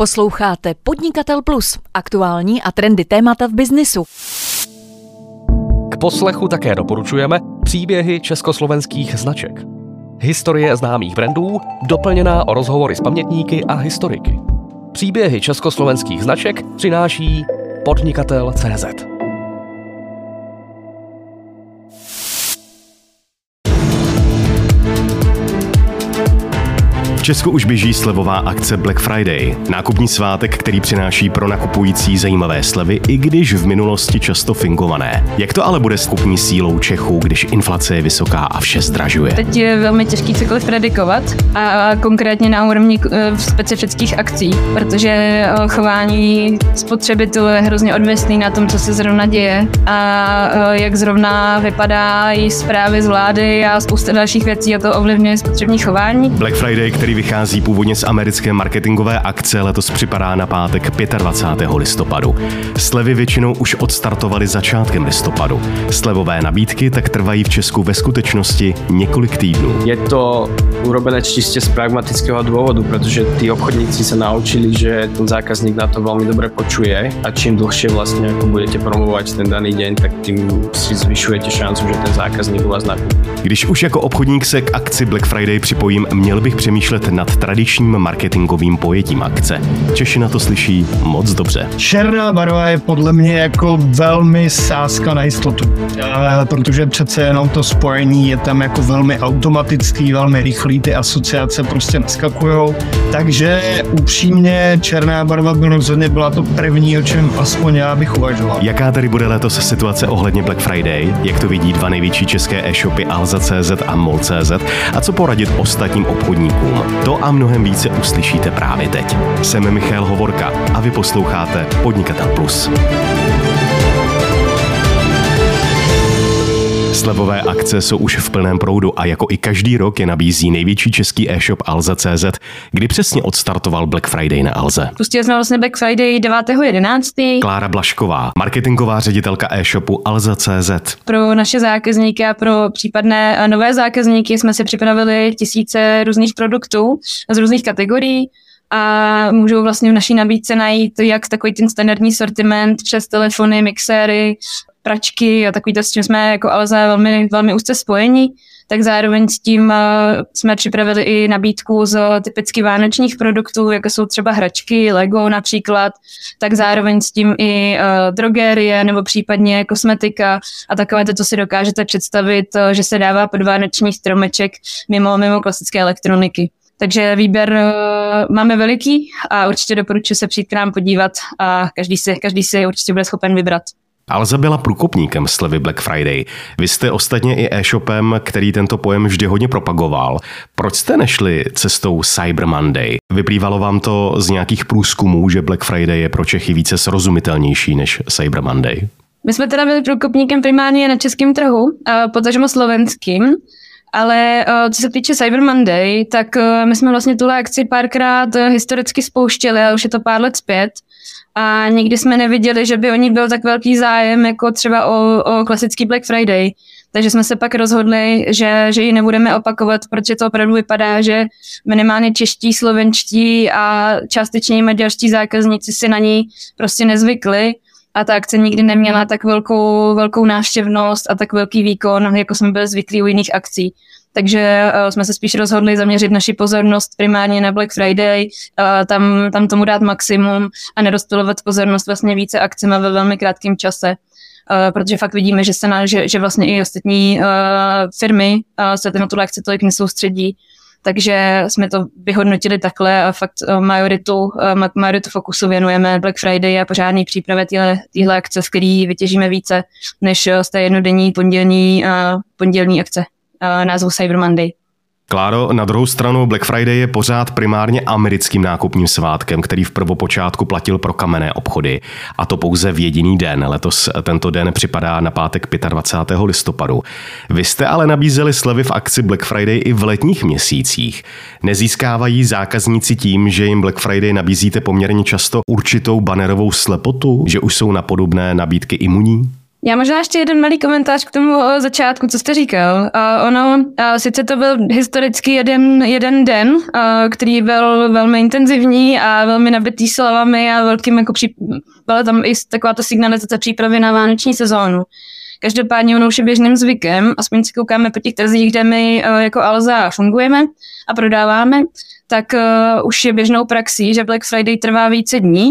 Posloucháte Podnikatel Plus, aktuální a trendy témata v biznisu. K poslechu také doporučujeme příběhy československých značek. Historie známých brandů, doplněná o rozhovory s pamětníky a historiky. Příběhy československých značek přináší podnikatel.cz. Česku už běží slevová akce Black Friday, nákupní svátek, který přináší pro nakupující zajímavé slevy, i když v minulosti často fingované. Jak to ale bude s kupní sílou Čechů, když inflace je vysoká a vše zdražuje? Teď je velmi těžký cokoliv predikovat a konkrétně na úrovni eh, specifických akcí, protože eh, chování spotřebitelů je hrozně odvěsný na tom, co se zrovna děje a eh, jak zrovna vypadají zprávy z vlády a spousta dalších věcí a to ovlivňuje spotřební chování. Black Friday, který vychází původně z americké marketingové akce, letos připadá na pátek 25. listopadu. Slevy většinou už odstartovaly začátkem listopadu. Slevové nabídky tak trvají v Česku ve skutečnosti několik týdnů. Je to urobené čistě z pragmatického důvodu, protože ty obchodníci se naučili, že ten zákazník na to velmi dobře počuje a čím dlhšie vlastně jako budete promovat ten daný den, tak tím si zvyšujete šancu, že ten zákazník u vás nakupí. Když už jako obchodník se k akci Black Friday připojím, měl bych přemýšlet nad tradičním marketingovým pojetím akce. Češi na to slyší moc dobře. Černá barva je podle mě jako velmi sázka na jistotu, protože přece jenom to spojení je tam jako velmi automatický, velmi rychlý, ty asociace prostě naskakují. Takže upřímně černá barva by rozhodně byla to první, o čem aspoň já bych uvažoval. Jaká tady bude letos situace ohledně Black Friday? Jak to vidí dva největší české e-shopy Alza.cz a Mol.cz? A co poradit ostatním obchodníkům? To a mnohem více uslyšíte právě teď. Jsem Michal Hovorka a vy posloucháte Podnikatel Plus. Slevové akce jsou už v plném proudu a jako i každý rok je nabízí největší český e-shop Alza.cz, kdy přesně odstartoval Black Friday na Alze. Pustili jsme vlastně Black Friday 9.11. Klára Blašková, marketingová ředitelka e-shopu Alza.cz. Pro naše zákazníky a pro případné nové zákazníky jsme si připravili tisíce různých produktů z různých kategorií a můžou vlastně v naší nabídce najít jak takový ten standardní sortiment přes telefony, mixéry, pračky a takový to, s čím jsme jako Alza velmi, velmi úzce spojení, tak zároveň s tím uh, jsme připravili i nabídku z typicky vánočních produktů, jako jsou třeba hračky, Lego například, tak zároveň s tím i uh, drogerie nebo případně kosmetika a takové to, co si dokážete představit, uh, že se dává pod vánoční stromeček mimo, mimo klasické elektroniky. Takže výběr máme veliký a určitě doporučuji se přijít k nám podívat a každý si, každý si určitě bude schopen vybrat. Alza byla průkopníkem slevy Black Friday. Vy jste ostatně i e-shopem, který tento pojem vždy hodně propagoval. Proč jste nešli cestou Cyber Monday? Vyplývalo vám to z nějakých průzkumů, že Black Friday je pro Čechy více srozumitelnější než Cyber Monday? My jsme teda byli průkopníkem primárně na českém trhu, potažmo slovenským, ale co se týče Cyber Monday, tak my jsme vlastně tuhle akci párkrát historicky spouštěli, ale už je to pár let zpět a nikdy jsme neviděli, že by o ní byl tak velký zájem, jako třeba o, o klasický Black Friday. Takže jsme se pak rozhodli, že, že ji nebudeme opakovat, protože to opravdu vypadá, že minimálně čeští, slovenští a částečně i maďarští zákazníci si na ní prostě nezvykli a ta akce nikdy neměla tak velkou, velkou návštěvnost a tak velký výkon, jako jsme byli zvyklí u jiných akcí takže uh, jsme se spíš rozhodli zaměřit naši pozornost primárně na Black Friday, uh, tam, tam tomu dát maximum a nerozptilovat pozornost vlastně více akcemi ve velmi krátkém čase. Uh, protože fakt vidíme, že se na, že, že vlastně i ostatní uh, firmy uh, se na tuhle akci tolik nesoustředí, takže jsme to vyhodnotili takhle a fakt majoritu, majoritu fokusu věnujeme Black Friday a pořádný přípravě téhle akce, v který vytěžíme více než z té jednodenní pondělní, pondělní akce názvu Cyber Monday. Kláro, na druhou stranu Black Friday je pořád primárně americkým nákupním svátkem, který v prvopočátku platil pro kamenné obchody. A to pouze v jediný den. Letos tento den připadá na pátek 25. listopadu. Vy jste ale nabízeli slevy v akci Black Friday i v letních měsících. Nezískávají zákazníci tím, že jim Black Friday nabízíte poměrně často určitou banerovou slepotu, že už jsou na podobné nabídky imunní? Já možná ještě jeden malý komentář k tomu začátku, co jste říkal. Uh, ono, uh, sice to byl historicky jeden, jeden den, uh, který byl velmi intenzivní a velmi nabitý slavami a velkým, jako při, byla tam i taková ta signalizace přípravy na vánoční sezónu. Každopádně ono už je běžným zvykem, aspoň si koukáme po těch trzích, kde my jako Alza fungujeme a prodáváme, tak uh, už je běžnou praxí, že Black Friday trvá více dní,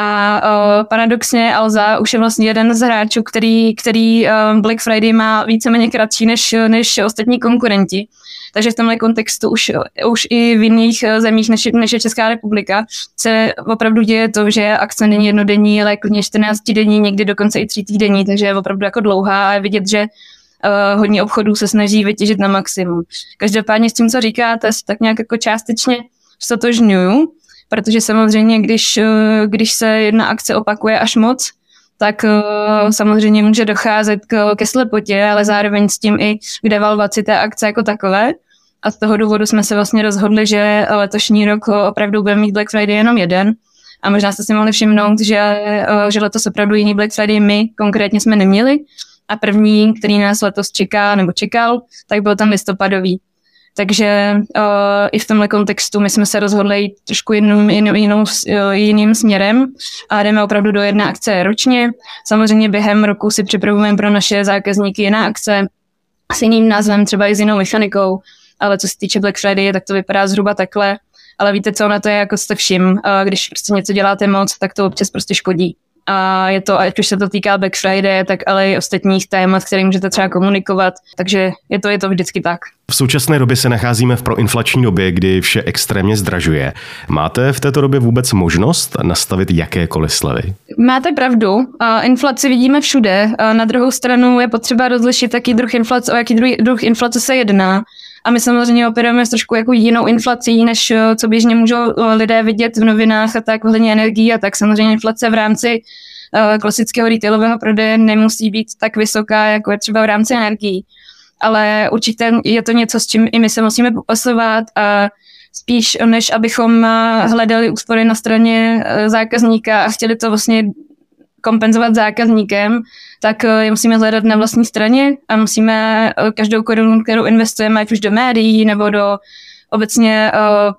a uh, paradoxně Alza už je vlastně jeden z hráčů, který, který uh, Black Friday má víceméně kratší než, než ostatní konkurenti. Takže v tomhle kontextu už, už i v jiných zemích, než, než je Česká republika, se opravdu děje to, že akce není jednodenní, ale klidně 14 denní, někdy dokonce i 3 týdenní, takže je opravdu jako dlouhá a je vidět, že uh, hodně obchodů se snaží vytěžit na maximum. Každopádně s tím, co říkáte, tak nějak jako částečně stotožňuju, protože samozřejmě, když, eh, když se jedna akce opakuje až moc, tak uh, samozřejmě může docházet k, ke slepotě, ale zároveň s tím i k devalvaci té akce jako takové. A z toho důvodu jsme se vlastně rozhodli, že letošní rok opravdu budeme mít Black Friday jenom jeden. A možná jste si mohli všimnout, že, uh, že letos opravdu jiný Black Friday my konkrétně jsme neměli. A první, který nás letos čeká nebo čekal, tak byl tam listopadový. Takže uh, i v tomhle kontextu my jsme se rozhodli jít trošku jinou, jinou, jinou, uh, jiným směrem a jdeme opravdu do jedné akce ročně. Samozřejmě během roku si připravujeme pro naše zákazníky jiné akce s jiným názvem, třeba i s jinou mechanikou, ale co se týče Black Friday, tak to vypadá zhruba takhle. Ale víte co, na to je jako jste všim, uh, když prostě něco děláte moc, tak to občas prostě škodí a je to, ať už se to týká Black Friday, tak ale i ostatních témat, které můžete třeba komunikovat, takže je to, je to vždycky tak. V současné době se nacházíme v proinflační době, kdy vše extrémně zdražuje. Máte v této době vůbec možnost nastavit jakékoliv slevy? Máte pravdu. Inflaci vidíme všude. Na druhou stranu je potřeba rozlišit, jaký druh inflace, o jaký druh inflace se jedná. A my samozřejmě operujeme s trošku jako jinou inflací, než eh, co běžně můžou eh, lidé vidět v novinách a tak ohledně energií a tak samozřejmě inflace v rámci uh, klasického retailového prodeje nemusí být tak vysoká, jako je třeba v rámci energií. Ale určitě je to něco, s čím i my se musíme popasovat a spíš než abychom hledali úspory na straně zákazníka a chtěli to vlastně kompenzovat zákazníkem, tak eh, je musíme hledat na vlastní straně a musíme eh, každou korunu, kterou investujeme, ať už do médií nebo do obecně uh,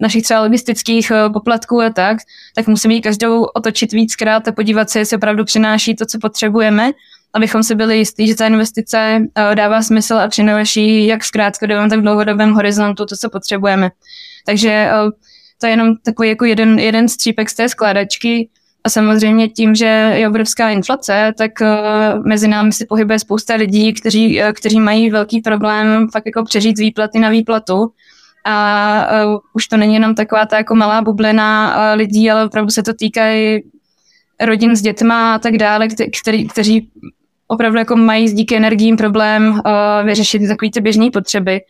našich třeba logistických poplatků a tak, tak musíme ji každou otočit víckrát a podívat se, jestli opravdu přináší to, co potřebujeme, abychom si byli jistí, že ta investice dává smysl a přináší jak v krátkodobém, tak v dlouhodobém horizontu to, co potřebujeme. Takže to je jenom takový jako jeden, jeden střípek z té skládačky, a samozřejmě tím, že je obrovská inflace, tak uh, mezi námi si pohybuje spousta lidí, kteří, uh, kteří mají velký problém fakt jako přežít výplaty na výplatu. A uh, už to není jenom taková ta jako malá bublina lidí, ale opravdu se to týká i rodin s dětma a tak dále, který, kteří opravdu jako mají díky energiím problém vyřešit takové ty běžné potřeby.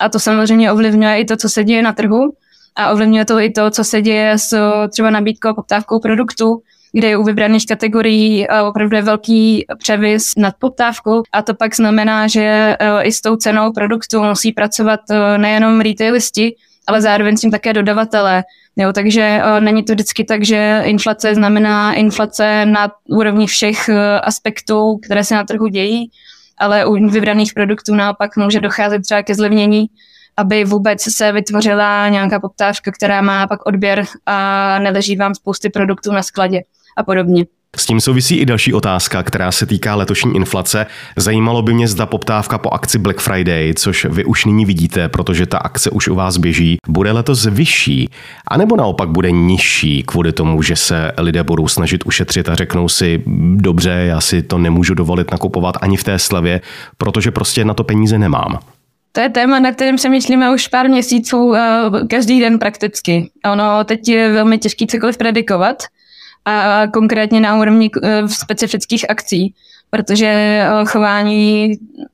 A to samozřejmě ovlivňuje i to, co se děje na trhu a ovlivňuje to i to, co se děje s třeba nabídkou a poptávkou produktu, kde je u vybraných kategorií opravdu je velký převis nad poptávkou a to pak znamená, že e, i s tou cenou produktu musí pracovat nejenom retailisti, ale zároveň s tím také dodavatele. Jo, takže není to vždycky tak, že inflace znamená inflace na úrovni všech aspektů, které se na trhu dějí, ale u vybraných produktů naopak může docházet třeba ke zlevnění aby vůbec se vytvořila nějaká poptávka, která má pak odběr a neleží vám spousty produktů na skladě a podobně. S tím souvisí i další otázka, která se týká letošní inflace. Zajímalo by mě, zda poptávka po akci Black Friday, což vy už nyní vidíte, protože ta akce už u vás běží, bude letos vyšší, anebo naopak bude nižší kvůli tomu, že se lidé budou snažit ušetřit a řeknou si, dobře, já si to nemůžu dovolit nakupovat ani v té slevě, protože prostě na to peníze nemám. To je téma, na kterém se myslíme už pár měsíců, eh, každý den prakticky. Ono teď je velmi těžké cokoliv predikovat a konkrétně na úrovni eh, specifických akcí, protože eh, chování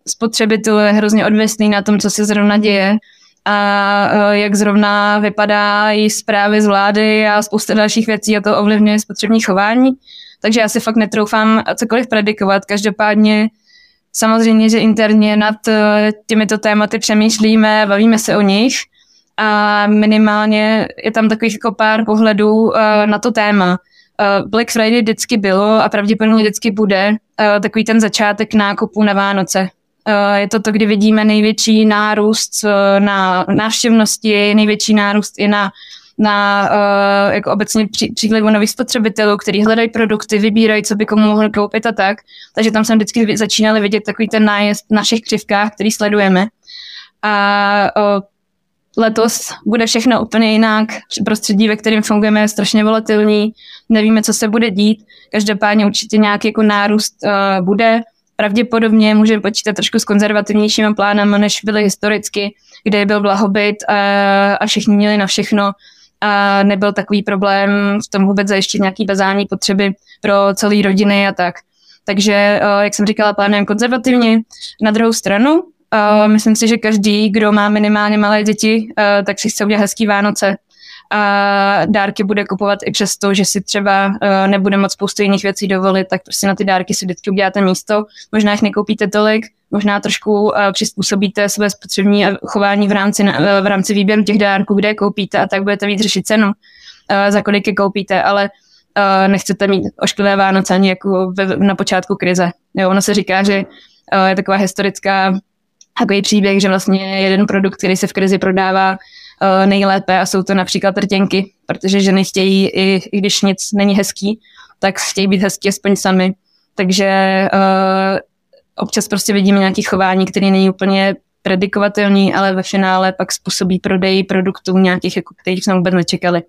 spotřebitelů je hrozně odvěstný na tom, co se zrovna děje a jak zrovna vypadá i zprávy z vlády a spousta dalších věcí a to ovlivňuje spotřební chování. Takže já si fakt netroufám cokoliv predikovat. Každopádně Samozřejmě, že interně nad eh, těmito tématy přemýšlíme, bavíme se o nich a minimálně je tam takových jako pár pohledů eh, na to téma. Black Friday vždycky bylo a pravděpodobně vždycky bude takový ten začátek nákupu na Vánoce. Je to to, kdy vidíme největší nárůst na návštěvnosti, největší nárůst i na na uh, jako obecně pří, přílivu nových spotřebitelů, kteří hledají produkty, vybírají, co by komu mohli koupit a tak. Takže tam jsem vždycky začínali vidět takový ten nájezd v našich křivkách, který sledujeme. A uh, letos bude všechno úplně jinak. Prostředí, ve kterém fungujeme, je strašně volatilní. Nevíme, co se bude dít. Každopádně určitě nějaký jako nárůst uh, bude. Pravděpodobně můžeme počítat trošku s konzervativnějšími plánami, než byly historicky, kde byl blahobyt a, a všichni měli na všechno a nebyl takový problém v tom vůbec zajištit nějaký bazální potřeby pro celé rodiny a tak. Takže, jak jsem říkala, plánujeme konzervativně. Na druhou stranu, myslím si, že každý, kdo má minimálně malé děti, tak si chce udělat hezký Vánoce a dárky bude kupovat i přesto, že si třeba nebude moc spoustu jiných věcí dovolit, tak prostě na ty dárky si vždycky uděláte místo. Možná jich nekoupíte tolik, možná trošku uh, přizpůsobíte své spotřební chování v rámci, uh, v rámci výběru těch dárků, kde je koupíte a tak budete víc řešit cenu, za kolik je koupíte, ale nechcete mít ošklivé Vánoce ani jako na počátku krize. Jo, ono se říká, že je taková historická takový příběh, že vlastně jeden produkt, který se v krizi prodává nejlépe a jsou to například rtěnky, protože ženy chtějí, i, i když nic není hezký, tak chtějí být hezký aspoň sami. Takže občas prostě vidíme nějaké chování, které není úplně predikovatelný, ale ve finále pak způsobí prodej produktů nějakých, jako kterých jsme vůbec nečekali.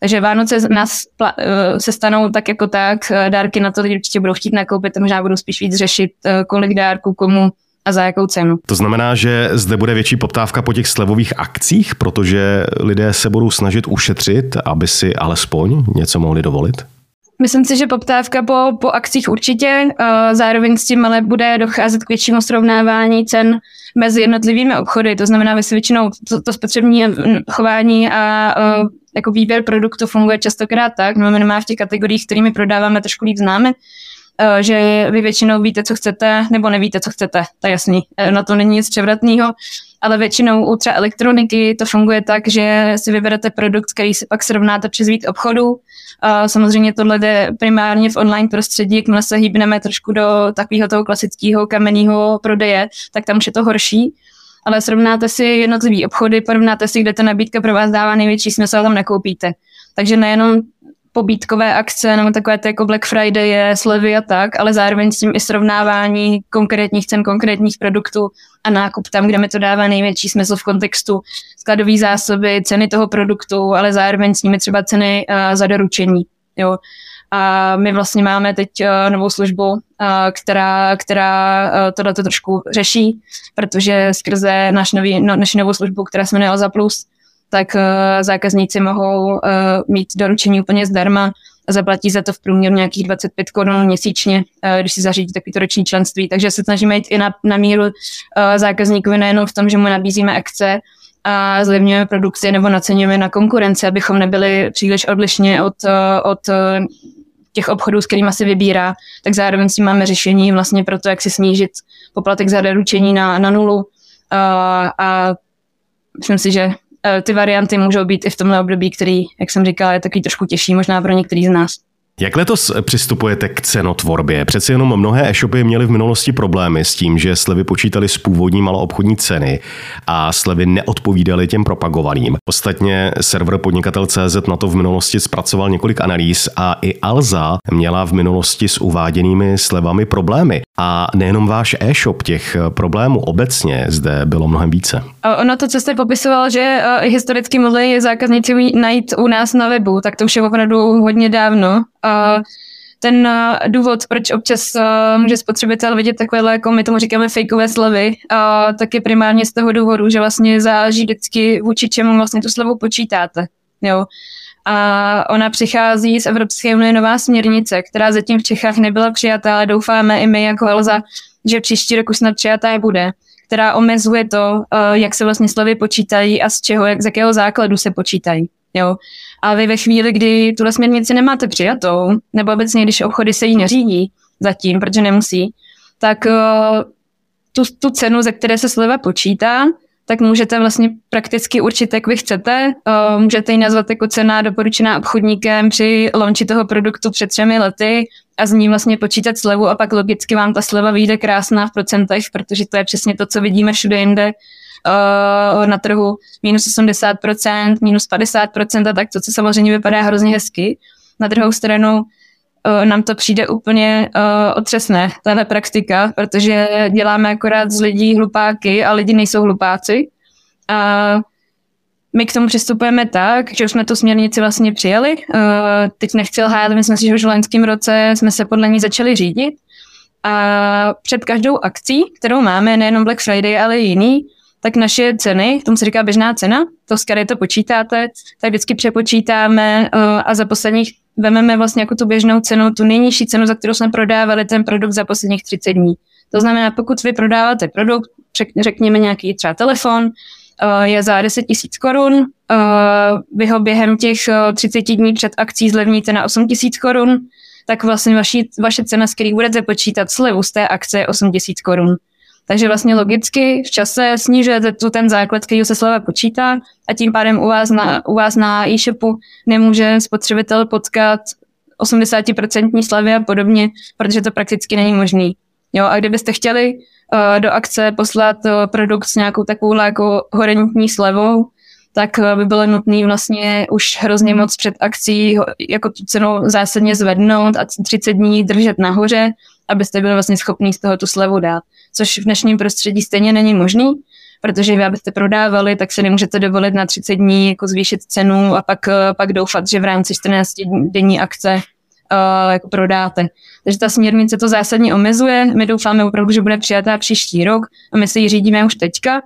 Takže Vánoce nás eh, se stanou tak jako tak, dárky na to lidi určitě budou chtít nakoupit a možná budou spíš víc řešit, eh, kolik dárků, komu a za jakou cenu. To znamená, že zde bude větší poptávka po těch slevových akcích, protože lidé se budou snažit ušetřit, aby si alespoň něco mohli dovolit? Myslím si, že poptávka po, po akcích určitě, zároveň s tím ale bude docházet k většímu srovnávání cen mezi jednotlivými obchody, to znamená, že většinou to, to spotřební chování a jako výběr produktu funguje častokrát tak, no minimálně v těch kategoriích, kterými prodáváme, trošku líp známe, že vy většinou víte, co chcete, nebo nevíte, co chcete, to je jasný, na to není nic převratného, ale většinou u třeba elektroniky to funguje tak, že si vyberete produkt, který si pak srovnáte přes víc obchodů, Samozřejmě tohle jde primárně v online prostředí, jakmile se hýbneme trošku do takového toho klasického kamenného prodeje, tak tam už je to horší. Ale srovnáte si jednotlivý obchody, porovnáte si, kde ta nabídka pro vás dává největší smysl, tam nekoupíte. Takže nejenom pobítkové akce nebo takové ty jako Black Friday je slevy a tak, ale zároveň s tím i srovnávání konkrétních cen konkrétních produktů a nákup tam, kde mi to dává největší smysl v kontextu skladové zásoby, ceny toho produktu, ale zároveň s nimi třeba ceny uh, za doručení. Jo. A my vlastně máme teď uh, novou službu, uh, která, která tohle trošku řeší, protože skrze naš nový, no, naši novou službu, která se jmenuje Oza Plus, tak zákazníci mohou mít doručení úplně zdarma a zaplatí za to v průměru nějakých 25 korun měsíčně, když si zařídí takovýto roční členství. Takže se snažíme jít i na, na míru zákazníkovi nejenom v tom, že mu nabízíme akce a zlevňujeme produkci nebo naceňujeme na konkurenci, abychom nebyli příliš odlišně od, uh, od uh, těch obchodů, s kterými si vybírá, tak zároveň si máme řešení vlastně pro to, jak si snížit poplatek za doručení na, na nulu. Uh, a myslím si, že Eh, ty varianty můžou být i v tomhle období, který, jak jsem říkala, je takový trošku těžší možná pro některý z nás. Jak letos přistupujete k cenotvorbě? Přeci jenom mnohé e-shopy měly v minulosti problémy s tím, že slevy počítaly s původní maloobchodní ceny a slevy neodpovídaly těm propagovaným. Ostatně server podnikatel.cz na to v minulosti zpracoval několik analýz a i Alza měla v minulosti s uváděnými slevami problémy. A nejenom váš e-shop, těch problémů obecně zde bylo mnohem více. Ono to, co jste popisoval, že historicky mohli zákazníci najít u nás na webu, tak to už je opravdu hodně dávno ten důvod, proč občas může spotřebitel vidět takovéhle, jako my tomu říkáme, fakeové slevy, tak je primárně z toho důvodu, že vlastně záleží vždycky vůči čemu vlastně tu slevu počítáte. Jo. A ona přichází z Evropské unie nová směrnice, která zatím v Čechách nebyla přijatá, ale doufáme i my jako Elza, že příští roku snad přijatá bude, která omezuje to, jak se vlastně slevy počítají a z čeho, jak, z jakého základu se počítají. Jo. A vy ve chvíli, kdy tuhle směrnici nemáte přijatou, nebo obecně, když obchody se jí neřídí zatím, protože nemusí, tak uh, tu, tu cenu, ze které se sleva počítá, tak můžete vlastně prakticky určit, jak vy chcete. Uh, můžete ji nazvat jako cena doporučená obchodníkem při launchi toho produktu před třemi lety a z ní vlastně počítat slevu a pak logicky vám ta sleva vyjde krásná v procentech, protože to je přesně to, co vidíme všude jinde uh, na trhu. Minus 80%, minus 50% a tak to, co samozřejmě vypadá hrozně hezky. Na druhou stranu uh, nám to přijde úplně uh, otřesné, tahle praktika, protože děláme akorát z lidí hlupáky a lidi nejsou hlupáci. A my k tomu přistupujeme tak, že už jsme tu směrnici vlastně přijali. Uh, teď nechci lhát, myslím si, že už v loňském roce jsme se podle ní začali řídit. A před každou akcí, kterou máme, nejenom Black Friday, ale i jiný, tak naše ceny, tomu se říká běžná cena, to s to počítáte, tak vždycky přepočítáme uh, a za posledních vememe vlastně jako tu běžnou cenu, tu nejnižší cenu, za kterou jsme prodávali ten produkt za posledních 30 dní. To znamená, pokud vy prodáváte produkt, řekněme nějaký třeba telefon, Eh, je za 10 tisíc korun. Eh, vy ho během těch 30 eh, dní před akcí zlevníte na 8 tisíc korun, tak vlastně vaši, vaše cena, z který budete počítat slevu z té akce, je 8 tisíc korun. Takže vlastně logicky v čase snižujete tu ten základ, který se sleva počítá a tím pádem u vás na, u vás na e-shopu nemůže spotřebitel potkat 80% slevy a podobně, protože to prakticky není možný. Jo, a kdybyste chtěli Eh, do akce poslat eh, produkt s nějakou takovou jako horentní slevou, tak eh, by bylo nutné vlastně už hrozně moc před akcí jako tu cenu zásadně zvednout a 30 dní držet nahoře, abyste byli vlastně schopni z toho tu slevu dát. Což v dnešním prostředí stejně není možný, protože vy, abyste prodávali, tak se nemůžete dovolit na 30 dní jako zvýšit cenu a pak, pak doufat, že v rámci 14 denní akce uh, jako prodáte. Takže ta směrnice to zásadně omezuje. My doufáme opravdu, že bude přijatá příští rok a my se ji řídíme už teďka.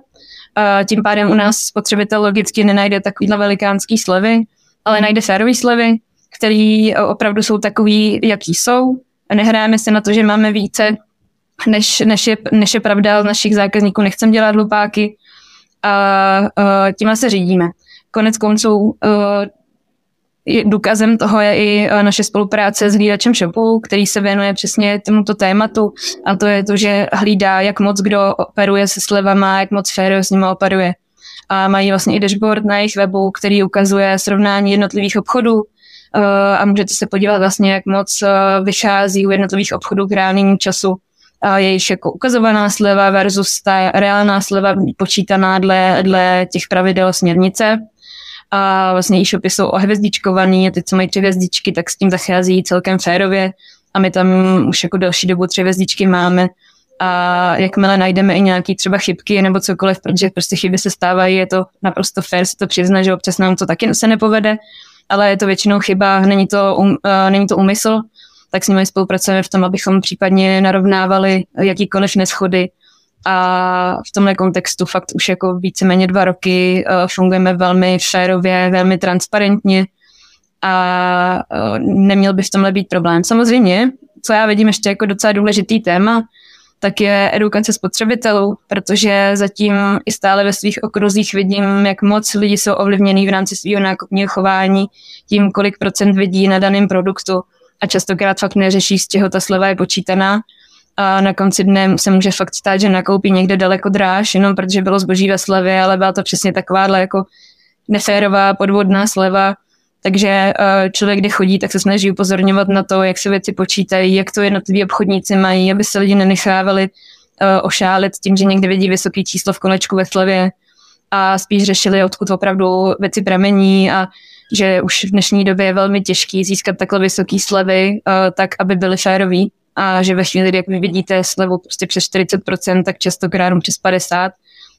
Tím pádem u nás spotřebitel logicky nenajde takovýhle velikánský slevy, ale najde férový slevy, který opravdu jsou takový, jaký jsou. Nehráme se na to, že máme více, než, než, je, než je pravda, z našich zákazníků nechcem dělat hlupáky a uh, tím se řídíme. Konec konců uh, důkazem toho je i e, naše spolupráce s hlídačem shopu, který se věnuje přesně tomuto tématu. A to je to, že hlídá, jak moc kdo operuje se slevama, jak moc féro s nimi operuje. A mají vlastně i dashboard na jejich webu, který ukazuje srovnání jednotlivých obchodů. E, a můžete se podívat vlastně, jak moc e, vychází u jednotlivých obchodů k reálnému času. Jejich jako ukazovaná sleva versus ta reálná sleva počítaná dle, dle těch pravidel směrnice a vlastně e-shopy jsou ohvězdičkovaný a ty, co mají tři hvězdičky, tak s tím zachází celkem férově. A my tam už jako další dobu tři hvězdičky máme. A jakmile najdeme i nějaký třeba chybky nebo cokoliv, protože prostě chyby se stávají, je to naprosto fér si to přiznat, že občas nám to taky se nepovede, ale je to většinou chyba, není to, um, uh, není to úmysl, tak s nimi spolupracujeme v tom, abychom případně narovnávali jakýkoliv neschody a v tomhle kontextu fakt už jako víceméně dva roky uh, fungujeme velmi férově, velmi transparentně a uh, neměl by v tomhle být problém. Samozřejmě, co já vidím ještě jako docela důležitý téma, tak je edukace spotřebitelů, protože zatím i stále ve svých okruzích vidím, jak moc lidi jsou ovlivněný v rámci svého nákupního chování tím, kolik procent vidí na daném produktu a častokrát fakt neřeší, z čeho ta sleva je počítaná a na konci dne se může fakt stát, že nakoupí někde daleko dráž, jenom protože bylo zboží ve slevě, ale byla to přesně takováhle jako neférová podvodná sleva. Takže eh, člověk, kde chodí, tak se snaží upozorňovat na to, jak se věci počítají, jak to jednotliví obchodníci mají, aby se lidi nenechávali eh, ošálit tím, že někde vidí vysoké číslo v konečku ve slevě a spíš řešili, odkud opravdu věci pramení a že už v dnešní době je velmi těžký získat takhle vysoké slevy, eh, tak aby byly férový a že ve chvíli, jak vy vidíte slevu prostě přes 40%, tak častokrát přes 50%,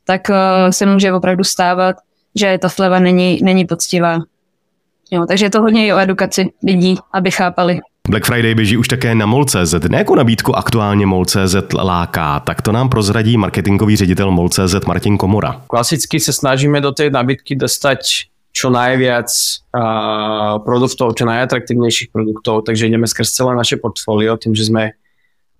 tak uh, se může opravdu stávat, že ta sleva není, není poctivá. Jo, takže je to hodně i o edukaci lidí, aby chápali. Black Friday běží už také na MOL.cz. Ne jako nabídku aktuálně MOL.cz láká, tak to nám prozradí marketingový ředitel MOL.cz Martin Komora. Klasicky se snažíme do té nabídky dostat čo najviac uh, produktov, čo najatraktívnejších produktov, takže ideme skrz celé naše portfólio, tým, že sme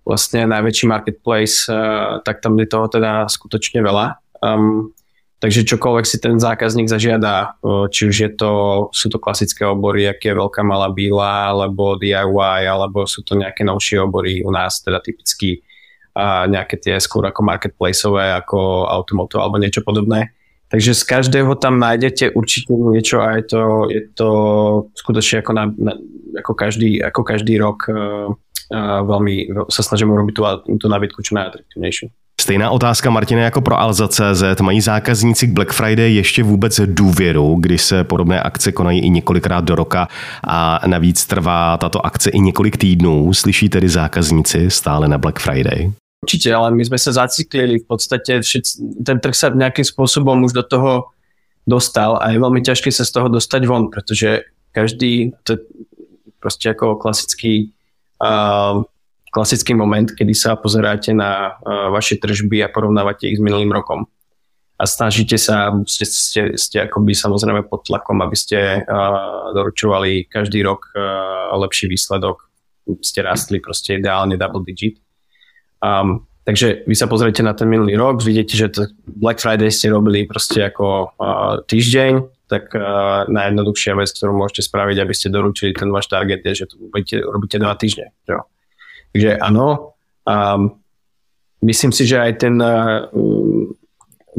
vlastne najväčší marketplace, uh, tak tam je toho teda skutočne veľa. Um, takže čokoľvek si ten zákazník zažiada, uh, či už je to, sú to klasické obory, jak je veľká malá bíla, alebo DIY, alebo sú to nejaké novšie obory u nás, teda typicky uh, nejaké tie skôr ako marketplaceové, ako automoto alebo niečo podobné Takže z každého tam nájdete určite niečo a je to, je to skutočne ako, na, na, ako, každý, ako každý rok uh, uh, veľmi sa snažíme urobiť tú, tú nabídku čo najatraktívnejšiu. Stejná otázka, Martina, jako pro Alza.cz. Mají zákazníci k Black Friday ještě vůbec důvěru, když se podobné akce konají i několikrát do roka a navíc trvá tato akce i několik týdnů. Slyší tedy zákazníci stále na Black Friday? Určite, ale my sme sa zaciklili v podstate, všetci, ten trh sa nejakým spôsobom už do toho dostal a je veľmi ťažké sa z toho dostať von, pretože každý, to je proste ako klasický uh, klasický moment, kedy sa pozeráte na uh, vaše tržby a porovnávate ich s minulým rokom. A snažíte sa, ste, ste, ste akoby samozrejme pod tlakom, aby ste uh, doručovali každý rok uh, lepší výsledok, ste rastli proste ideálne double digit. Um, takže vy sa pozriete na ten minulý rok, vidíte, že to Black Friday ste robili proste ako uh, týždeň, tak uh, najjednoduchšia vec, ktorú môžete spraviť, aby ste doručili ten váš target, je, že to robíte, robíte dva týždne. Jo. Takže áno, um, myslím si, že aj ten uh,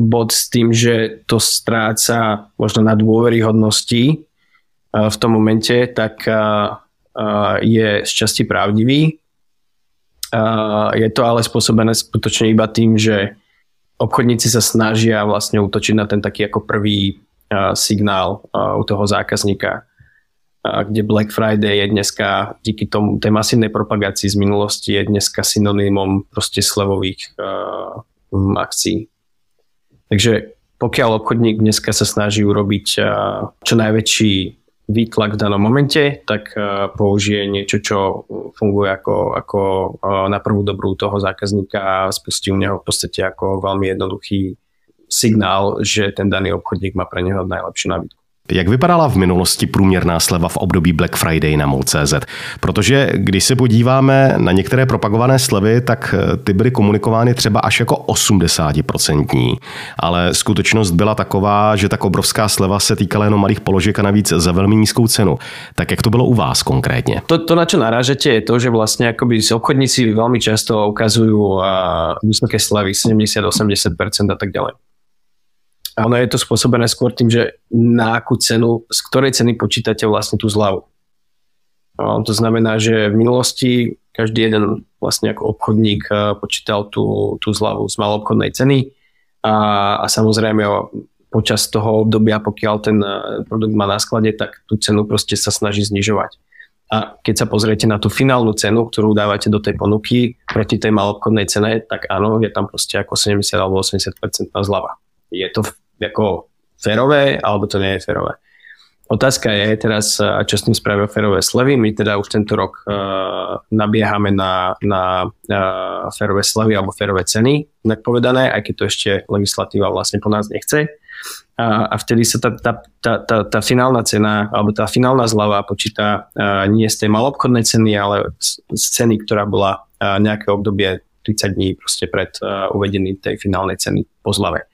bod s tým, že to stráca možno na dôveryhodnosti uh, v tom momente, tak uh, uh, je z časti pravdivý je to ale spôsobené skutočne iba tým, že obchodníci sa snažia vlastne útočiť na ten taký ako prvý signál u toho zákazníka, kde Black Friday je dneska díky tomu tej masívnej propagácii z minulosti je dneska synonymom proste slevových akcií. Takže pokiaľ obchodník dneska sa snaží urobiť čo najväčší výtlak v danom momente, tak eh, použije niečo, čo funguje ako, ako eh, na prvú dobrú toho zákazníka a spustí u neho v podstate ako veľmi jednoduchý signál, že ten daný obchodník má pre neho najlepšiu nabídku. Jak vypadala v minulosti průměrná sleva v období Black Friday na MOL.cz? Protože když se podíváme na některé propagované slevy, tak eh, ty byly komunikovány třeba až jako 80%, ale skutečnost byla taková, že tak obrovská sleva se týkala jenom malých položek a navíc za velmi nízkou cenu. Tak jak to bylo u vás konkrétně? To, to na čo narážete, je to, že vlastně akoby obchodníci velmi často ukazují uh, vysoké slevy 70-80% a tak dále. A ono je to spôsobené skôr tým, že na akú cenu, z ktorej ceny počítate vlastne tú zľavu. No, to znamená, že v minulosti každý jeden vlastne ako obchodník eh, počítal tú, tú zľavu z malobchodnej ceny a, a samozrejme počas toho obdobia, pokiaľ ten eh, produkt má na sklade, tak tú cenu proste sa snaží znižovať. A keď sa pozriete na tú finálnu cenu, ktorú dávate do tej ponuky proti tej malobchodnej cene, tak áno, je tam proste ako 70 alebo 80% zľava. Je to ako férové, alebo to nie je férové. Otázka je teraz, čo s tým spravia férové slevy. My teda už tento rok uh, nabiehame na, na uh, férové slevy alebo férové ceny, tak povedané, aj keď to ešte legislatíva vlastne po nás nechce. A, a vtedy sa tá, tá, tá, tá, tá finálna cena alebo tá finálna zľava počíta uh, nie z tej malobchodnej ceny, ale z, ceny, ktorá bola uh, nejaké obdobie 30 dní proste pred uh, uvedením tej finálnej ceny po zlave.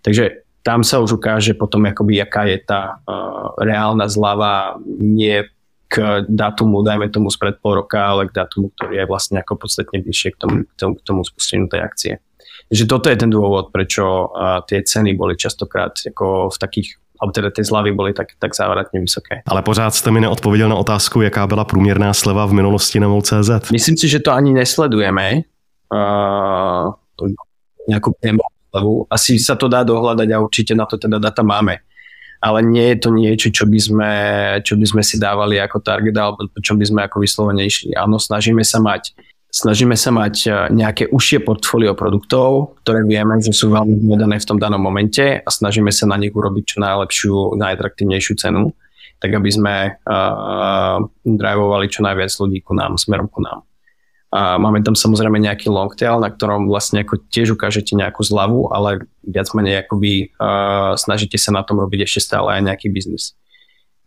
Takže tam sa už ukáže potom, akoby, aká je tá uh, reálna zľava nie k datumu, dajme tomu spred pol roka, ale k datumu, ktorý je vlastne ako podstatne bližšie k tomu, k tomu, k tomu spusteniu tej akcie. Takže toto je ten dôvod, prečo uh, tie ceny boli častokrát ako v takých alebo teda ty zlavy byly tak, tak závratně vysoké. Ale pořád jste mi neodpověděl na otázku, jaká byla průměrná sleva v minulosti na MOL.cz. Myslím si, že to ani nesledujeme. Uh, nějakou slevu. Asi sa to dá dohľadať a určite na to teda data máme. Ale nie je to niečo, čo by sme, čo by sme si dávali ako target alebo čo by sme ako vyslovene išli. Áno, snažíme sa mať snažíme sa mať e, nejaké užšie portfólio produktov, ktoré vieme, že sú veľmi vyvedané v tom danom momente a snažíme sa na nich urobiť čo najlepšiu, najatraktívnejšiu cenu, tak aby sme uh, drivovali čo najviac ľudí ku nám, smerom ku nám. A máme tam samozrejme nejaký long tail, na ktorom vlastne ako tiež ukážete nejakú zľavu, ale viac menej akoby uh, snažíte sa na tom robiť ešte stále aj nejaký biznis.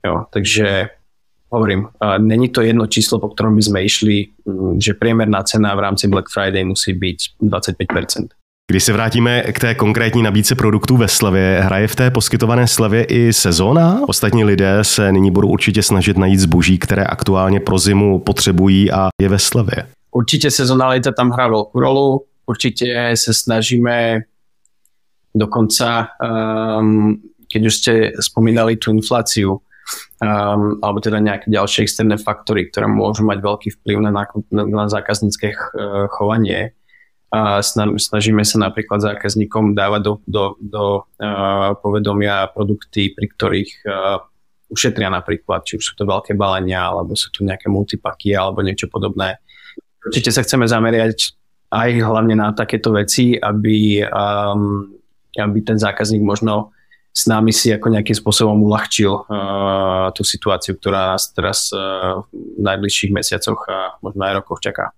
Jo, takže hovorím, uh, není to jedno číslo, po ktorom by sme išli, že priemerná cena v rámci Black Friday musí byť 25%. Když se vrátíme k té konkrétní nabídce produktů ve slevě, hraje v té poskytované slevě i sezóna? Ostatní lidé se nyní budou určitě snažit najít zboží, které aktuálně pro zimu potřebují a je ve slevě. Určite sezonalita tam hrá veľkú rolu, určite sa snažíme Dokonca, um, keď už ste spomínali tú infláciu, um, alebo teda nejaké ďalšie externé faktory, ktoré môžu mať veľký vplyv na, na, na zákaznícke uh, chovanie, a snažíme sa napríklad zákazníkom dávať do, do, do uh, povedomia produkty, pri ktorých uh, ušetria napríklad, či už sú to veľké balenia, alebo sú tu nejaké multipaky, alebo niečo podobné. Určite sa chceme zameriať aj hlavne na takéto veci, aby, um, aby ten zákazník možno s nami si ako nejakým spôsobom uľahčil uh, tú situáciu, ktorá nás teraz uh, v najbližších mesiacoch a možno aj rokoch čaká.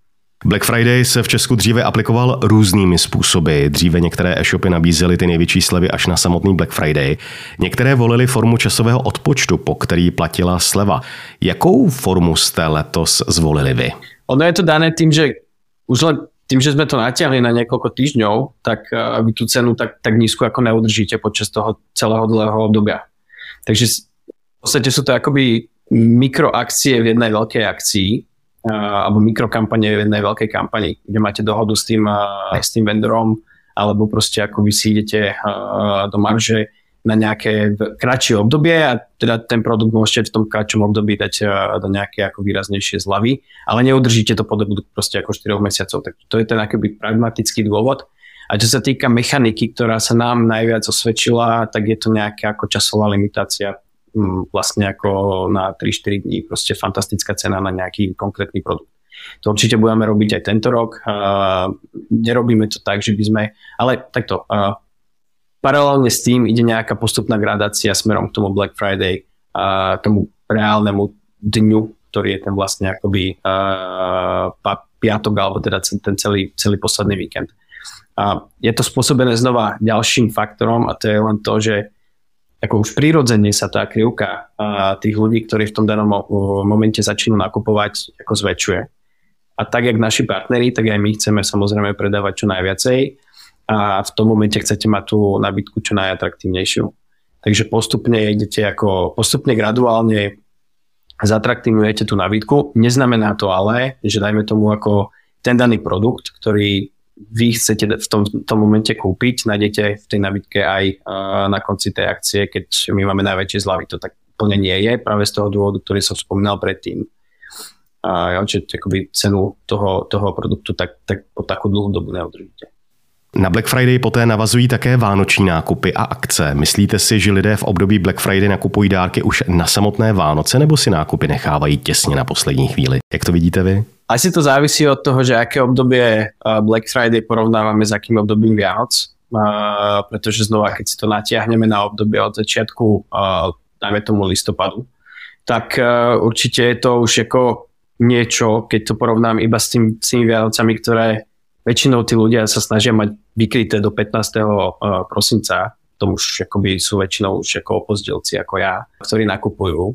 Black Friday se v Česku dříve aplikoval různými způsoby. Dříve některé e-shopy nabízely ty největší slevy až na samotný Black Friday. Některé volili formu časového odpočtu, po který platila sleva. Jakou formu jste letos zvolili vy? Ono je to dané tým, že už len tým, že sme to natiahli na niekoľko týždňov, tak uh, vy tú cenu tak, tak nízku ako neudržíte počas toho celého dlhého obdobia. Takže v podstate sú to akoby mikroakcie v jednej veľkej akcii, uh, alebo mikrokampanie v jednej veľkej kampani, kde máte dohodu s tým, uh, s tým vendorom, alebo proste ako vy si idete do marže na nejaké kratšie obdobie a teda ten produkt môžete v tom kratšom období dať eh, do nejaké ako výraznejšie zlavy, ale neudržíte to po dobu proste ako 4 mesiacov. Tak to je ten akoby pragmatický dôvod. A čo sa týka mechaniky, ktorá sa nám najviac osvedčila, tak je to nejaká ako časová limitácia hm, vlastne ako na 3-4 dní. Proste fantastická cena na nejaký konkrétny produkt. To určite budeme robiť aj tento rok. Uh, nerobíme to tak, že by sme... Ale takto, uh, Paralelne s tým ide nejaká postupná gradácia smerom k tomu Black Friday a tomu reálnemu dňu, ktorý je ten vlastne akoby uh, piatok alebo teda ten celý, celý posledný víkend. A je to spôsobené znova ďalším faktorom a to je len to, že ako už prirodzene sa tá krivka uh, tých ľudí, ktorí v tom danom momente začínajú nakupovať, ako zväčšuje. A tak, jak naši partneri, tak aj my chceme samozrejme predávať čo najviacej a v tom momente chcete mať tú nabídku čo najatraktívnejšiu. Takže postupne idete ako, postupne graduálne zatraktívujete tú nabídku. Neznamená to ale, že dajme tomu ako ten daný produkt, ktorý vy chcete v tom, v tom momente kúpiť, nájdete v tej nabídke aj uh, na konci tej akcie, keď my máme najväčšie zľavy. To tak plne nie je práve z toho dôvodu, ktorý som spomínal predtým. A uh, že akoby cenu toho, toho produktu tak, tak po takú dlhú dobu neudržíte. Na Black Friday poté navazují také vánoční nákupy a akce. Myslíte si, že lidé v období Black Friday nakupují dárky už na samotné Vánoce nebo si nákupy nechávají těsně na poslední chvíli? Jak to vidíte vy? Asi to závisí od toho, že aké obdobie Black Friday porovnávame s akým obdobím Vianoc. Pretože znova, keď si to natiahneme na obdobie od začiatku, dajme tomu listopadu, tak určite je to už ako niečo, keď to porovnám iba s, tým, s tými Vianocami, ktoré väčšinou tí ľudia sa snažia mať vykryté do 15. Eh, prosinca, to už akoby sú väčšinou už ako opozdelci ako ja, ktorí nakupujú,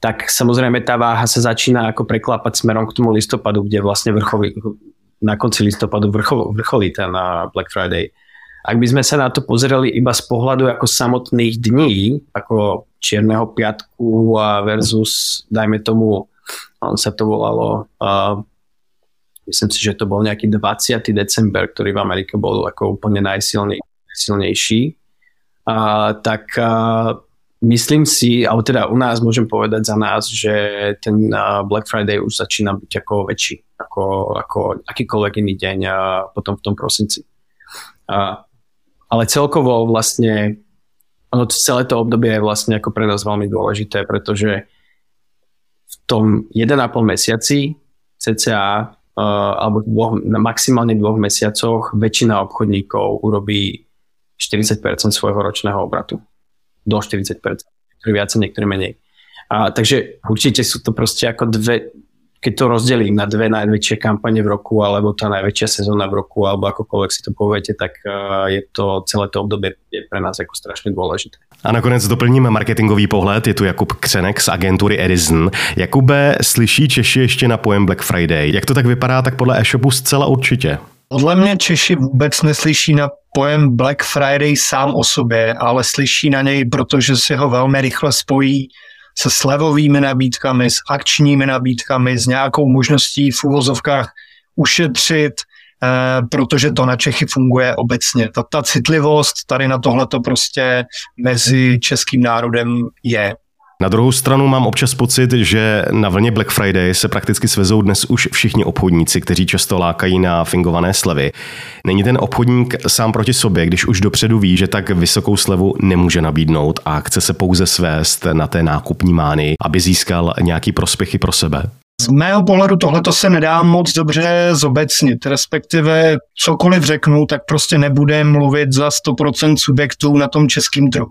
tak samozrejme tá váha sa začína ako preklápať smerom k tomu listopadu, kde vlastne vrcholí, na konci listopadu vrchol, vrcholí ten eh, Black Friday. Ak by sme sa na to pozerali iba z pohľadu ako samotných dní, ako Čierneho piatku versus, dajme tomu, on sa to volalo uh, Myslím si, že to bol nejaký 20. december, ktorý v Amerike bol ako úplne najsilnejší. A, tak a, myslím si, alebo teda u nás môžem povedať za nás, že ten Black Friday už začína byť ako väčší, ako, ako akýkoľvek iný deň a potom v tom prosinci. A, ale celkovo vlastne ono celé to obdobie je vlastne ako pre nás veľmi dôležité, pretože v tom 1,5 mesiaci cca alebo dvoch, na maximálne dvoch mesiacoch väčšina obchodníkov urobí 40% svojho ročného obratu. Do 40%. Niektorí viac, niektorí menej. A, takže určite sú to proste ako dve, keď to rozdelím na dve najväčšie kampane v roku, alebo tá najväčšia sezóna v roku, alebo akokoľvek si to poviete, tak uh, je to celé to obdobie je pre nás ako strašne dôležité. A nakonec doplním marketingový pohled. Je tu Jakub Křenek z agentury Edison. Jakube, slyší Češi ještě na pojem Black Friday. Jak to tak vypadá, tak podle e-shopu zcela určitě. Podle mě Češi vůbec neslyší na pojem Black Friday sám o sobě, ale slyší na něj, protože si ho velmi rychle spojí se slevovými nabídkami, s akčními nabídkami, s nějakou možností v uvozovkách ušetřit protože to na Čechy funguje obecně. Ta, ta citlivost tady na tohle to prostě mezi českým národem je. Na druhou stranu mám občas pocit, že na vlně Black Friday se prakticky svezou dnes už všichni obchodníci, kteří často lákají na fingované slevy. Není ten obchodník sám proti sobě, když už dopředu ví, že tak vysokou slevu nemůže nabídnout a chce se pouze svést na té nákupní mány, aby získal nějaký prospěchy pro sebe? Z mého pohledu tohle se nedá moc dobře zobecnit, respektive cokoliv řeknu, tak prostě nebude mluvit za 100% subjektů na tom českém trhu.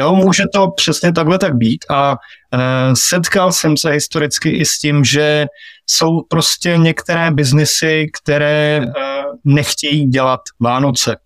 Jo, může to přesně takhle tak být a e, setkal jsem se historicky i s tím, že jsou prostě některé biznesy, které e, nechtějí dělat Vánoce.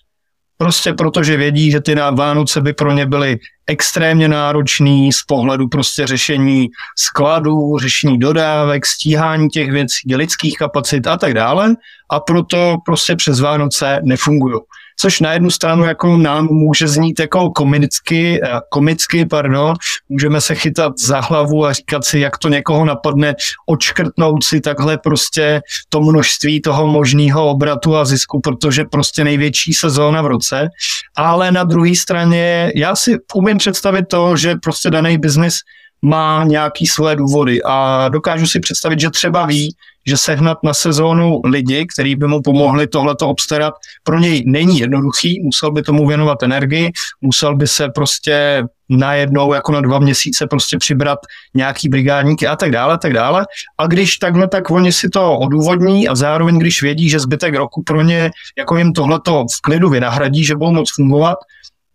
Prostě protože vědí, že ty Vánoce by pro ně byly extrémně náročný z pohledu prostě řešení skladů, řešení dodávek, stíhání těch věcí, lidských kapacit a tak dále a proto prostě přes Vánoce nefungují což na jednu stranu jako nám může znít jako komicky, eh, komicky, pardon, můžeme se chytat za hlavu a říkat si, jak to někoho napadne, odškrtnout si takhle prostě to množství toho možného obratu a zisku, protože prostě největší sezóna v roce, ale na druhé straně já si umím představit to, že prostě daný biznis má nějaký své důvody a dokážu si představit, že třeba ví, že sehnat na sezónu lidi, kteří by mu pomohli tohleto obstarat, pro něj není jednoduchý, musel by tomu věnovat energii, musel by se prostě najednou jako na dva měsíce prostě přibrat nějaký brigádníky a tak dále, tak dále. A když takhle, tak oni si to odůvodní a zároveň, když vědí, že zbytek roku pro ně jako jim tohleto v klidu vynahradí, že budou moc fungovat,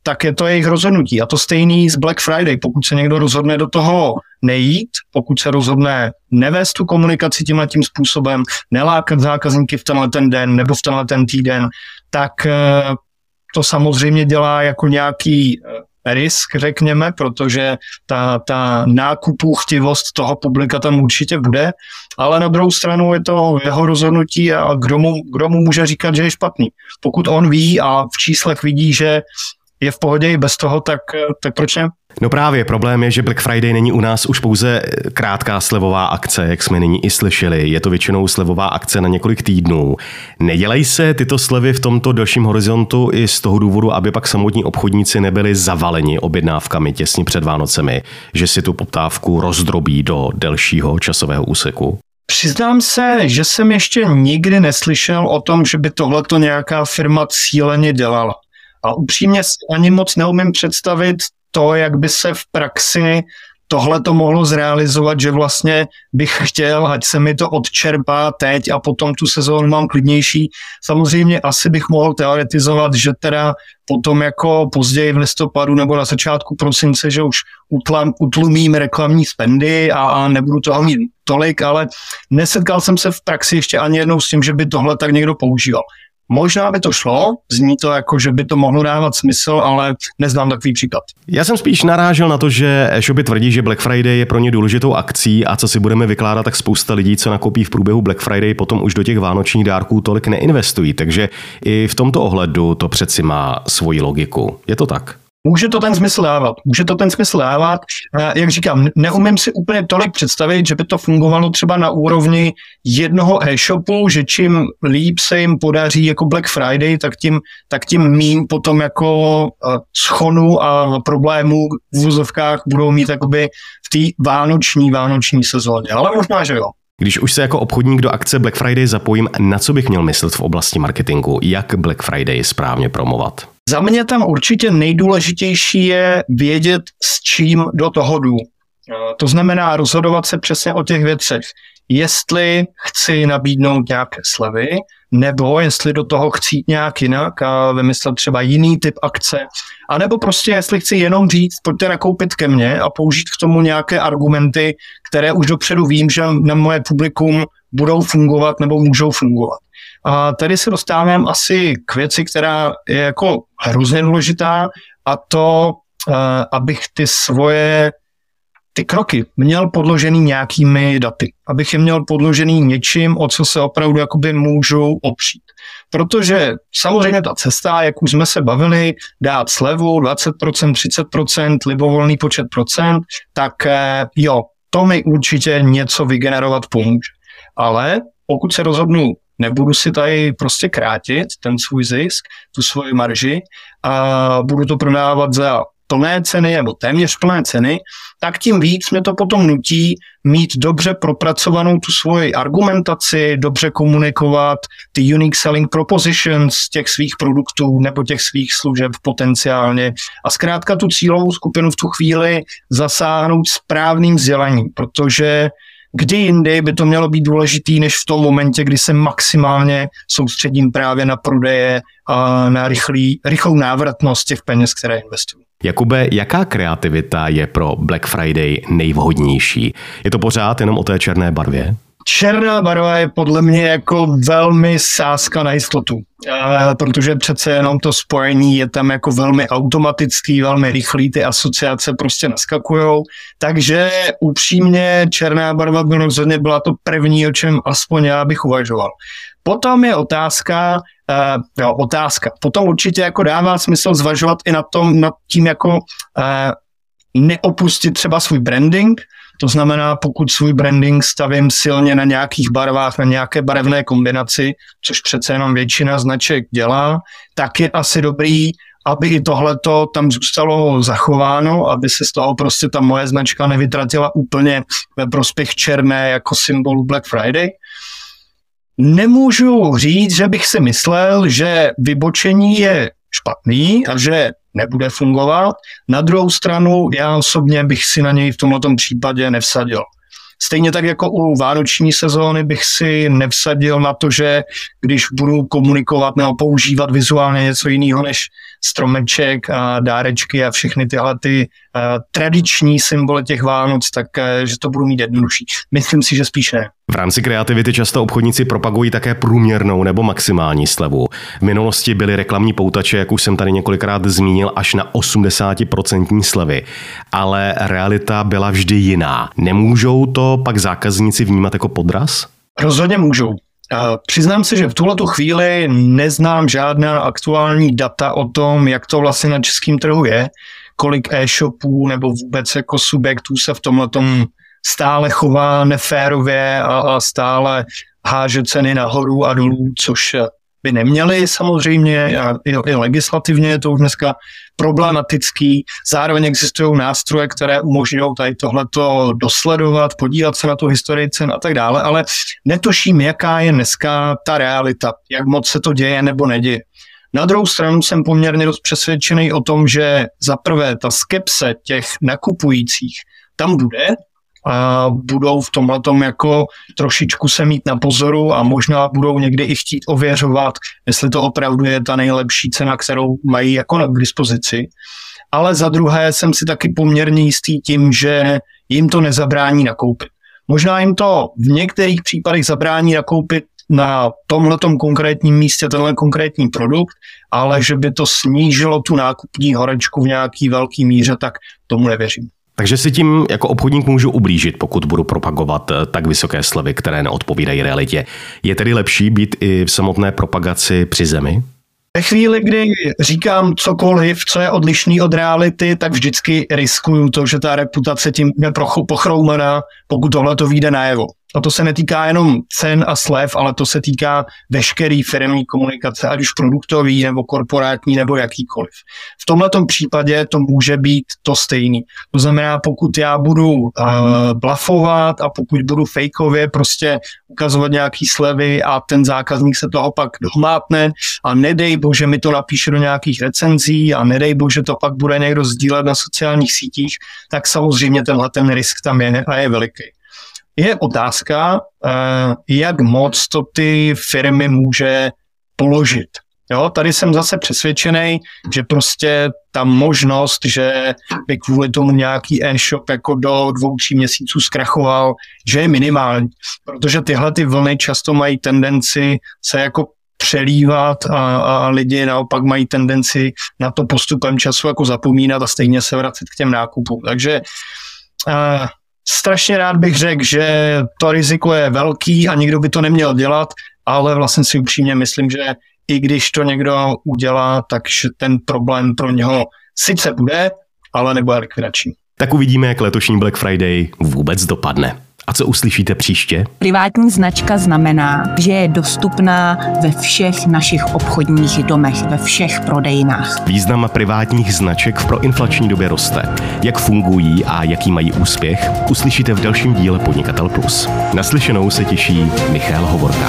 tak je to jejich rozhodnutí. A to stejný z Black Friday. Pokud se někdo rozhodne do toho nejít, pokud se rozhodne nevést tu komunikaci tímhle tím způsobem, nelákat zákazníky v tenhle ten den nebo v tenhle ten týden, tak eh, to samozřejmě dělá jako nějaký eh, risk, řekněme, protože ta, ta nákupu chtivost toho publika tam určitě bude, ale na druhou stranu je to jeho rozhodnutí a kdo mu, kdo mu může říkat, že je špatný. Pokud on ví a v číslech vidí, že je v pohodě i bez toho, tak, tak proč ne? No právě, problém je, že Black Friday není u nás už pouze krátká slevová akce, jak jsme nyní i slyšeli. Je to většinou slevová akce na několik týdnů. Nedělají se tyto slevy v tomto dalším horizontu i z toho důvodu, aby pak samotní obchodníci nebyli zavaleni objednávkami těsně před Vánocemi, že si tu poptávku rozdrobí do delšího časového úseku? Přiznám se, že jsem ještě nikdy neslyšel o tom, že by tohleto nějaká firma cíleně dělala. A upřímně si ani moc neumím představit to, jak by se v praxi tohle to mohlo zrealizovat, že vlastně bych chtěl, ať se mi to odčerpá teď a potom tu sezónu mám klidnější. Samozřejmě asi bych mohl teoretizovat, že teda potom jako později v listopadu nebo na začátku prosince, že už utlam, utlumím reklamní spendy a, a nebudu toho mít tolik, ale nesetkal jsem se v praxi ještě ani jednou s tím, že by tohle tak někdo používal. Možná by to šlo, zní to jako, že by to mohlo dávat smysl, ale neznám takový příklad. Já jsem spíš narážel na to, že e-shopy tvrdí, že Black Friday je pro ně důležitou akcí a co si budeme vykládat, tak spousta lidí, co nakoupí v průběhu Black Friday, potom už do těch vánočních dárků tolik neinvestují. Takže i v tomto ohledu to přeci má svoji logiku. Je to tak? Může to ten smysl dávat. Může to ten smysl dávat. Jak říkám, neumím si úplně tolik představit, že by to fungovalo třeba na úrovni jednoho e-shopu, že čím líp se jim podaří jako Black Friday, tak tím, tak tím mým potom jako schonu a problémů v vozovkách budou mít jakoby v té vánoční, vánoční sezóně. Ale možná, že jo. Když už se jako obchodník do akce Black Friday zapojím, na co bych měl myslet v oblasti marketingu? Jak Black Friday správně promovat? Za mě tam určitě nejdůležitější je vědět, s čím do toho jdu. To znamená rozhodovat se přesně o těch věcech. Jestli chci nabídnout nějaké slevy, nebo jestli do toho chci nějak jinak a vymyslet třeba jiný typ akce, a nebo prostě jestli chci jenom říct, pojďte nakoupit ke mně a použít k tomu nějaké argumenty, které už dopředu vím, že na moje publikum budou fungovat nebo můžou fungovat. A tady se dostávám asi k věci, která je jako hrozně důležitá a to, eh, abych ty svoje ty kroky měl podložený nějakými daty, abych je měl podložený něčím, o co se opravdu jakoby můžu opřít. Protože samozřejmě ta cesta, jak už jsme se bavili, dát slevu 20%, 30%, libovolný počet procent, tak eh, jo, to mi určitě něco vygenerovat pomůže. Ale pokud se rozhodnu nebudu si tady prostě krátit ten svůj zisk, tu svoji marži a budu to prodávat za plné ceny nebo téměř plné ceny, tak tím víc mě to potom nutí mít dobře propracovanou tu svoji argumentaci, dobře komunikovat ty unique selling propositions těch svých produktů nebo těch svých služeb potenciálně a zkrátka tu cílovou skupinu v tu chvíli zasáhnout správným vzdělaním, protože kdy jindy by to mělo být důležitý, než v tom momentě, kdy se maximálně soustředím právě na prodeje a na rychlý, rychlou návratnost těch peněz, které investuju. Jakube, jaká kreativita je pro Black Friday nejvhodnější? Je to pořád jenom o té černé barvě? Černá barva je podle mě jako velmi sázka na jistotu, protože přece jenom to spojení je tam jako velmi automatický, velmi rychlý, ty asociace prostě naskakujou, takže upřímně černá barva by rozhodně byla to první, o čem aspoň já bych uvažoval. Potom je otázka, uh, jo, otázka. Potom určitě jako dává smysl zvažovat i na tom, nad tím jako uh, neopustit třeba svůj branding, to znamená, pokud svůj branding stavím silně na nějakých barvách, na nějaké barevné kombinaci, což přece jenom většina značek dělá, tak je asi dobrý, aby i tohleto tam zůstalo zachováno, aby se z toho prostě ta moje značka nevytratila úplně ve prospěch černé jako symbolu Black Friday. Nemůžu říct, že bych si myslel, že vybočení je špatný a že nebude fungovat. Na druhou stranu, já osobně bych si na něj v tomto případě nevsadil. Stejně tak jako u vánoční sezóny bych si nevsadil na to, že když budu komunikovat nebo používat vizuálně něco jiného než stromeček a dárečky a všechny tyhle ty tradiční symboly těch Vánoc, tak uh, že to budu mít jednodušší. Myslím si, že spíš ne. V rámci kreativity často obchodníci propagují také průměrnou nebo maximální slevu. V minulosti byly reklamní poutače, jak už jsem tady několikrát zmínil, až na 80% slevy. Ale realita byla vždy jiná. Nemůžou to pak zákazníci vnímat jako podraz? Rozhodně můžou. Přiznám se, že v tuhle chvíli neznám žádná aktuální data o tom, jak to vlastně na českém trhu je, kolik e-shopů nebo vůbec jako subjektů se v tomhle stále chová neférově a, a stále háže ceny nahoru a dolů, což by neměli samozřejmě a i, i legislativně je to už dneska problematický. Zároveň existují nástroje, které umožňují tady tohleto dosledovat, podívat se na tu historii cen a tak dále, ale netuším, jaká je dneska ta realita, jak moc se to děje nebo neděje. Na druhou stranu jsem poměrně dost přesvědčený o tom, že za prvé ta skepse těch nakupujících tam bude, a budou v tomhle jako trošičku se mít na pozoru a možná budou někdy i chtít ověřovat, jestli to opravdu je ta nejlepší cena, kterou mají jako k dispozici. Ale za druhé jsem si taky poměrně jistý tím, že jim to nezabrání nakoupit. Možná jim to v některých případech zabrání nakoupit na tomhle konkrétním místě tenhle konkrétní produkt, ale že by to snížilo tu nákupní horečku v nějaký velký míře, tak tomu nevěřím. Takže si tím jako obchodník můžu ublížit, pokud budu propagovat eh, tak vysoké slevy, které neodpovídají realitě. Je tedy lepší být i v samotné propagaci při zemi? Ve chvíli, kdy říkám cokoliv, co je odlišný od reality, tak vždycky riskuju to, že ta reputace tím je pochroumaná, pokud tohle to vyjde najevo. A to se netýká jenom cen a slev, ale to se týká veškerý firmní komunikace, ať už produktový, nebo korporátní, nebo jakýkoliv. V tomhle případě to může být to stejný. To znamená, pokud já budu uh, blafovat a pokud budu fejkově prostě ukazovat nějaký slevy a ten zákazník se toho pak dohmátne a nedej bože mi to napíše do nějakých recenzí a nedej bože to pak bude někdo sdílet na sociálních sítích, tak samozřejmě tenhle ten risk tam je a je veliký. Je otázka, eh, jak moc to ty firmy může položit. Jo, tady jsem zase přesvědčený, že prostě ta možnost, že by kvůli tomu nějaký e-shop jako do dvou, tří měsíců zkrachoval, že je minimální. Protože tyhle ty vlny často mají tendenci se jako přelívat a, a lidi naopak mají tendenci na to postupem času jako zapomínat a stejně se vracet k těm nákupům. Takže uh, strašně rád bych řekl, že to riziko je velký a nikdo by to neměl dělat, ale vlastně si upřímně myslím, že i když to někdo udělá, takže ten problém pro něho sice bude, ale nebude likvidační. Tak uvidíme, jak letošní Black Friday vůbec dopadne. A co uslyšíte příště? Privátní značka znamená, že je dostupná ve všech našich obchodních domech, ve všech prodejnách. Význam privátních značek v proinflační době roste. Jak fungují a jaký mají úspěch, uslyšíte v dalším díle Podnikatel Plus. Naslyšenou se těší Michal Hovorka.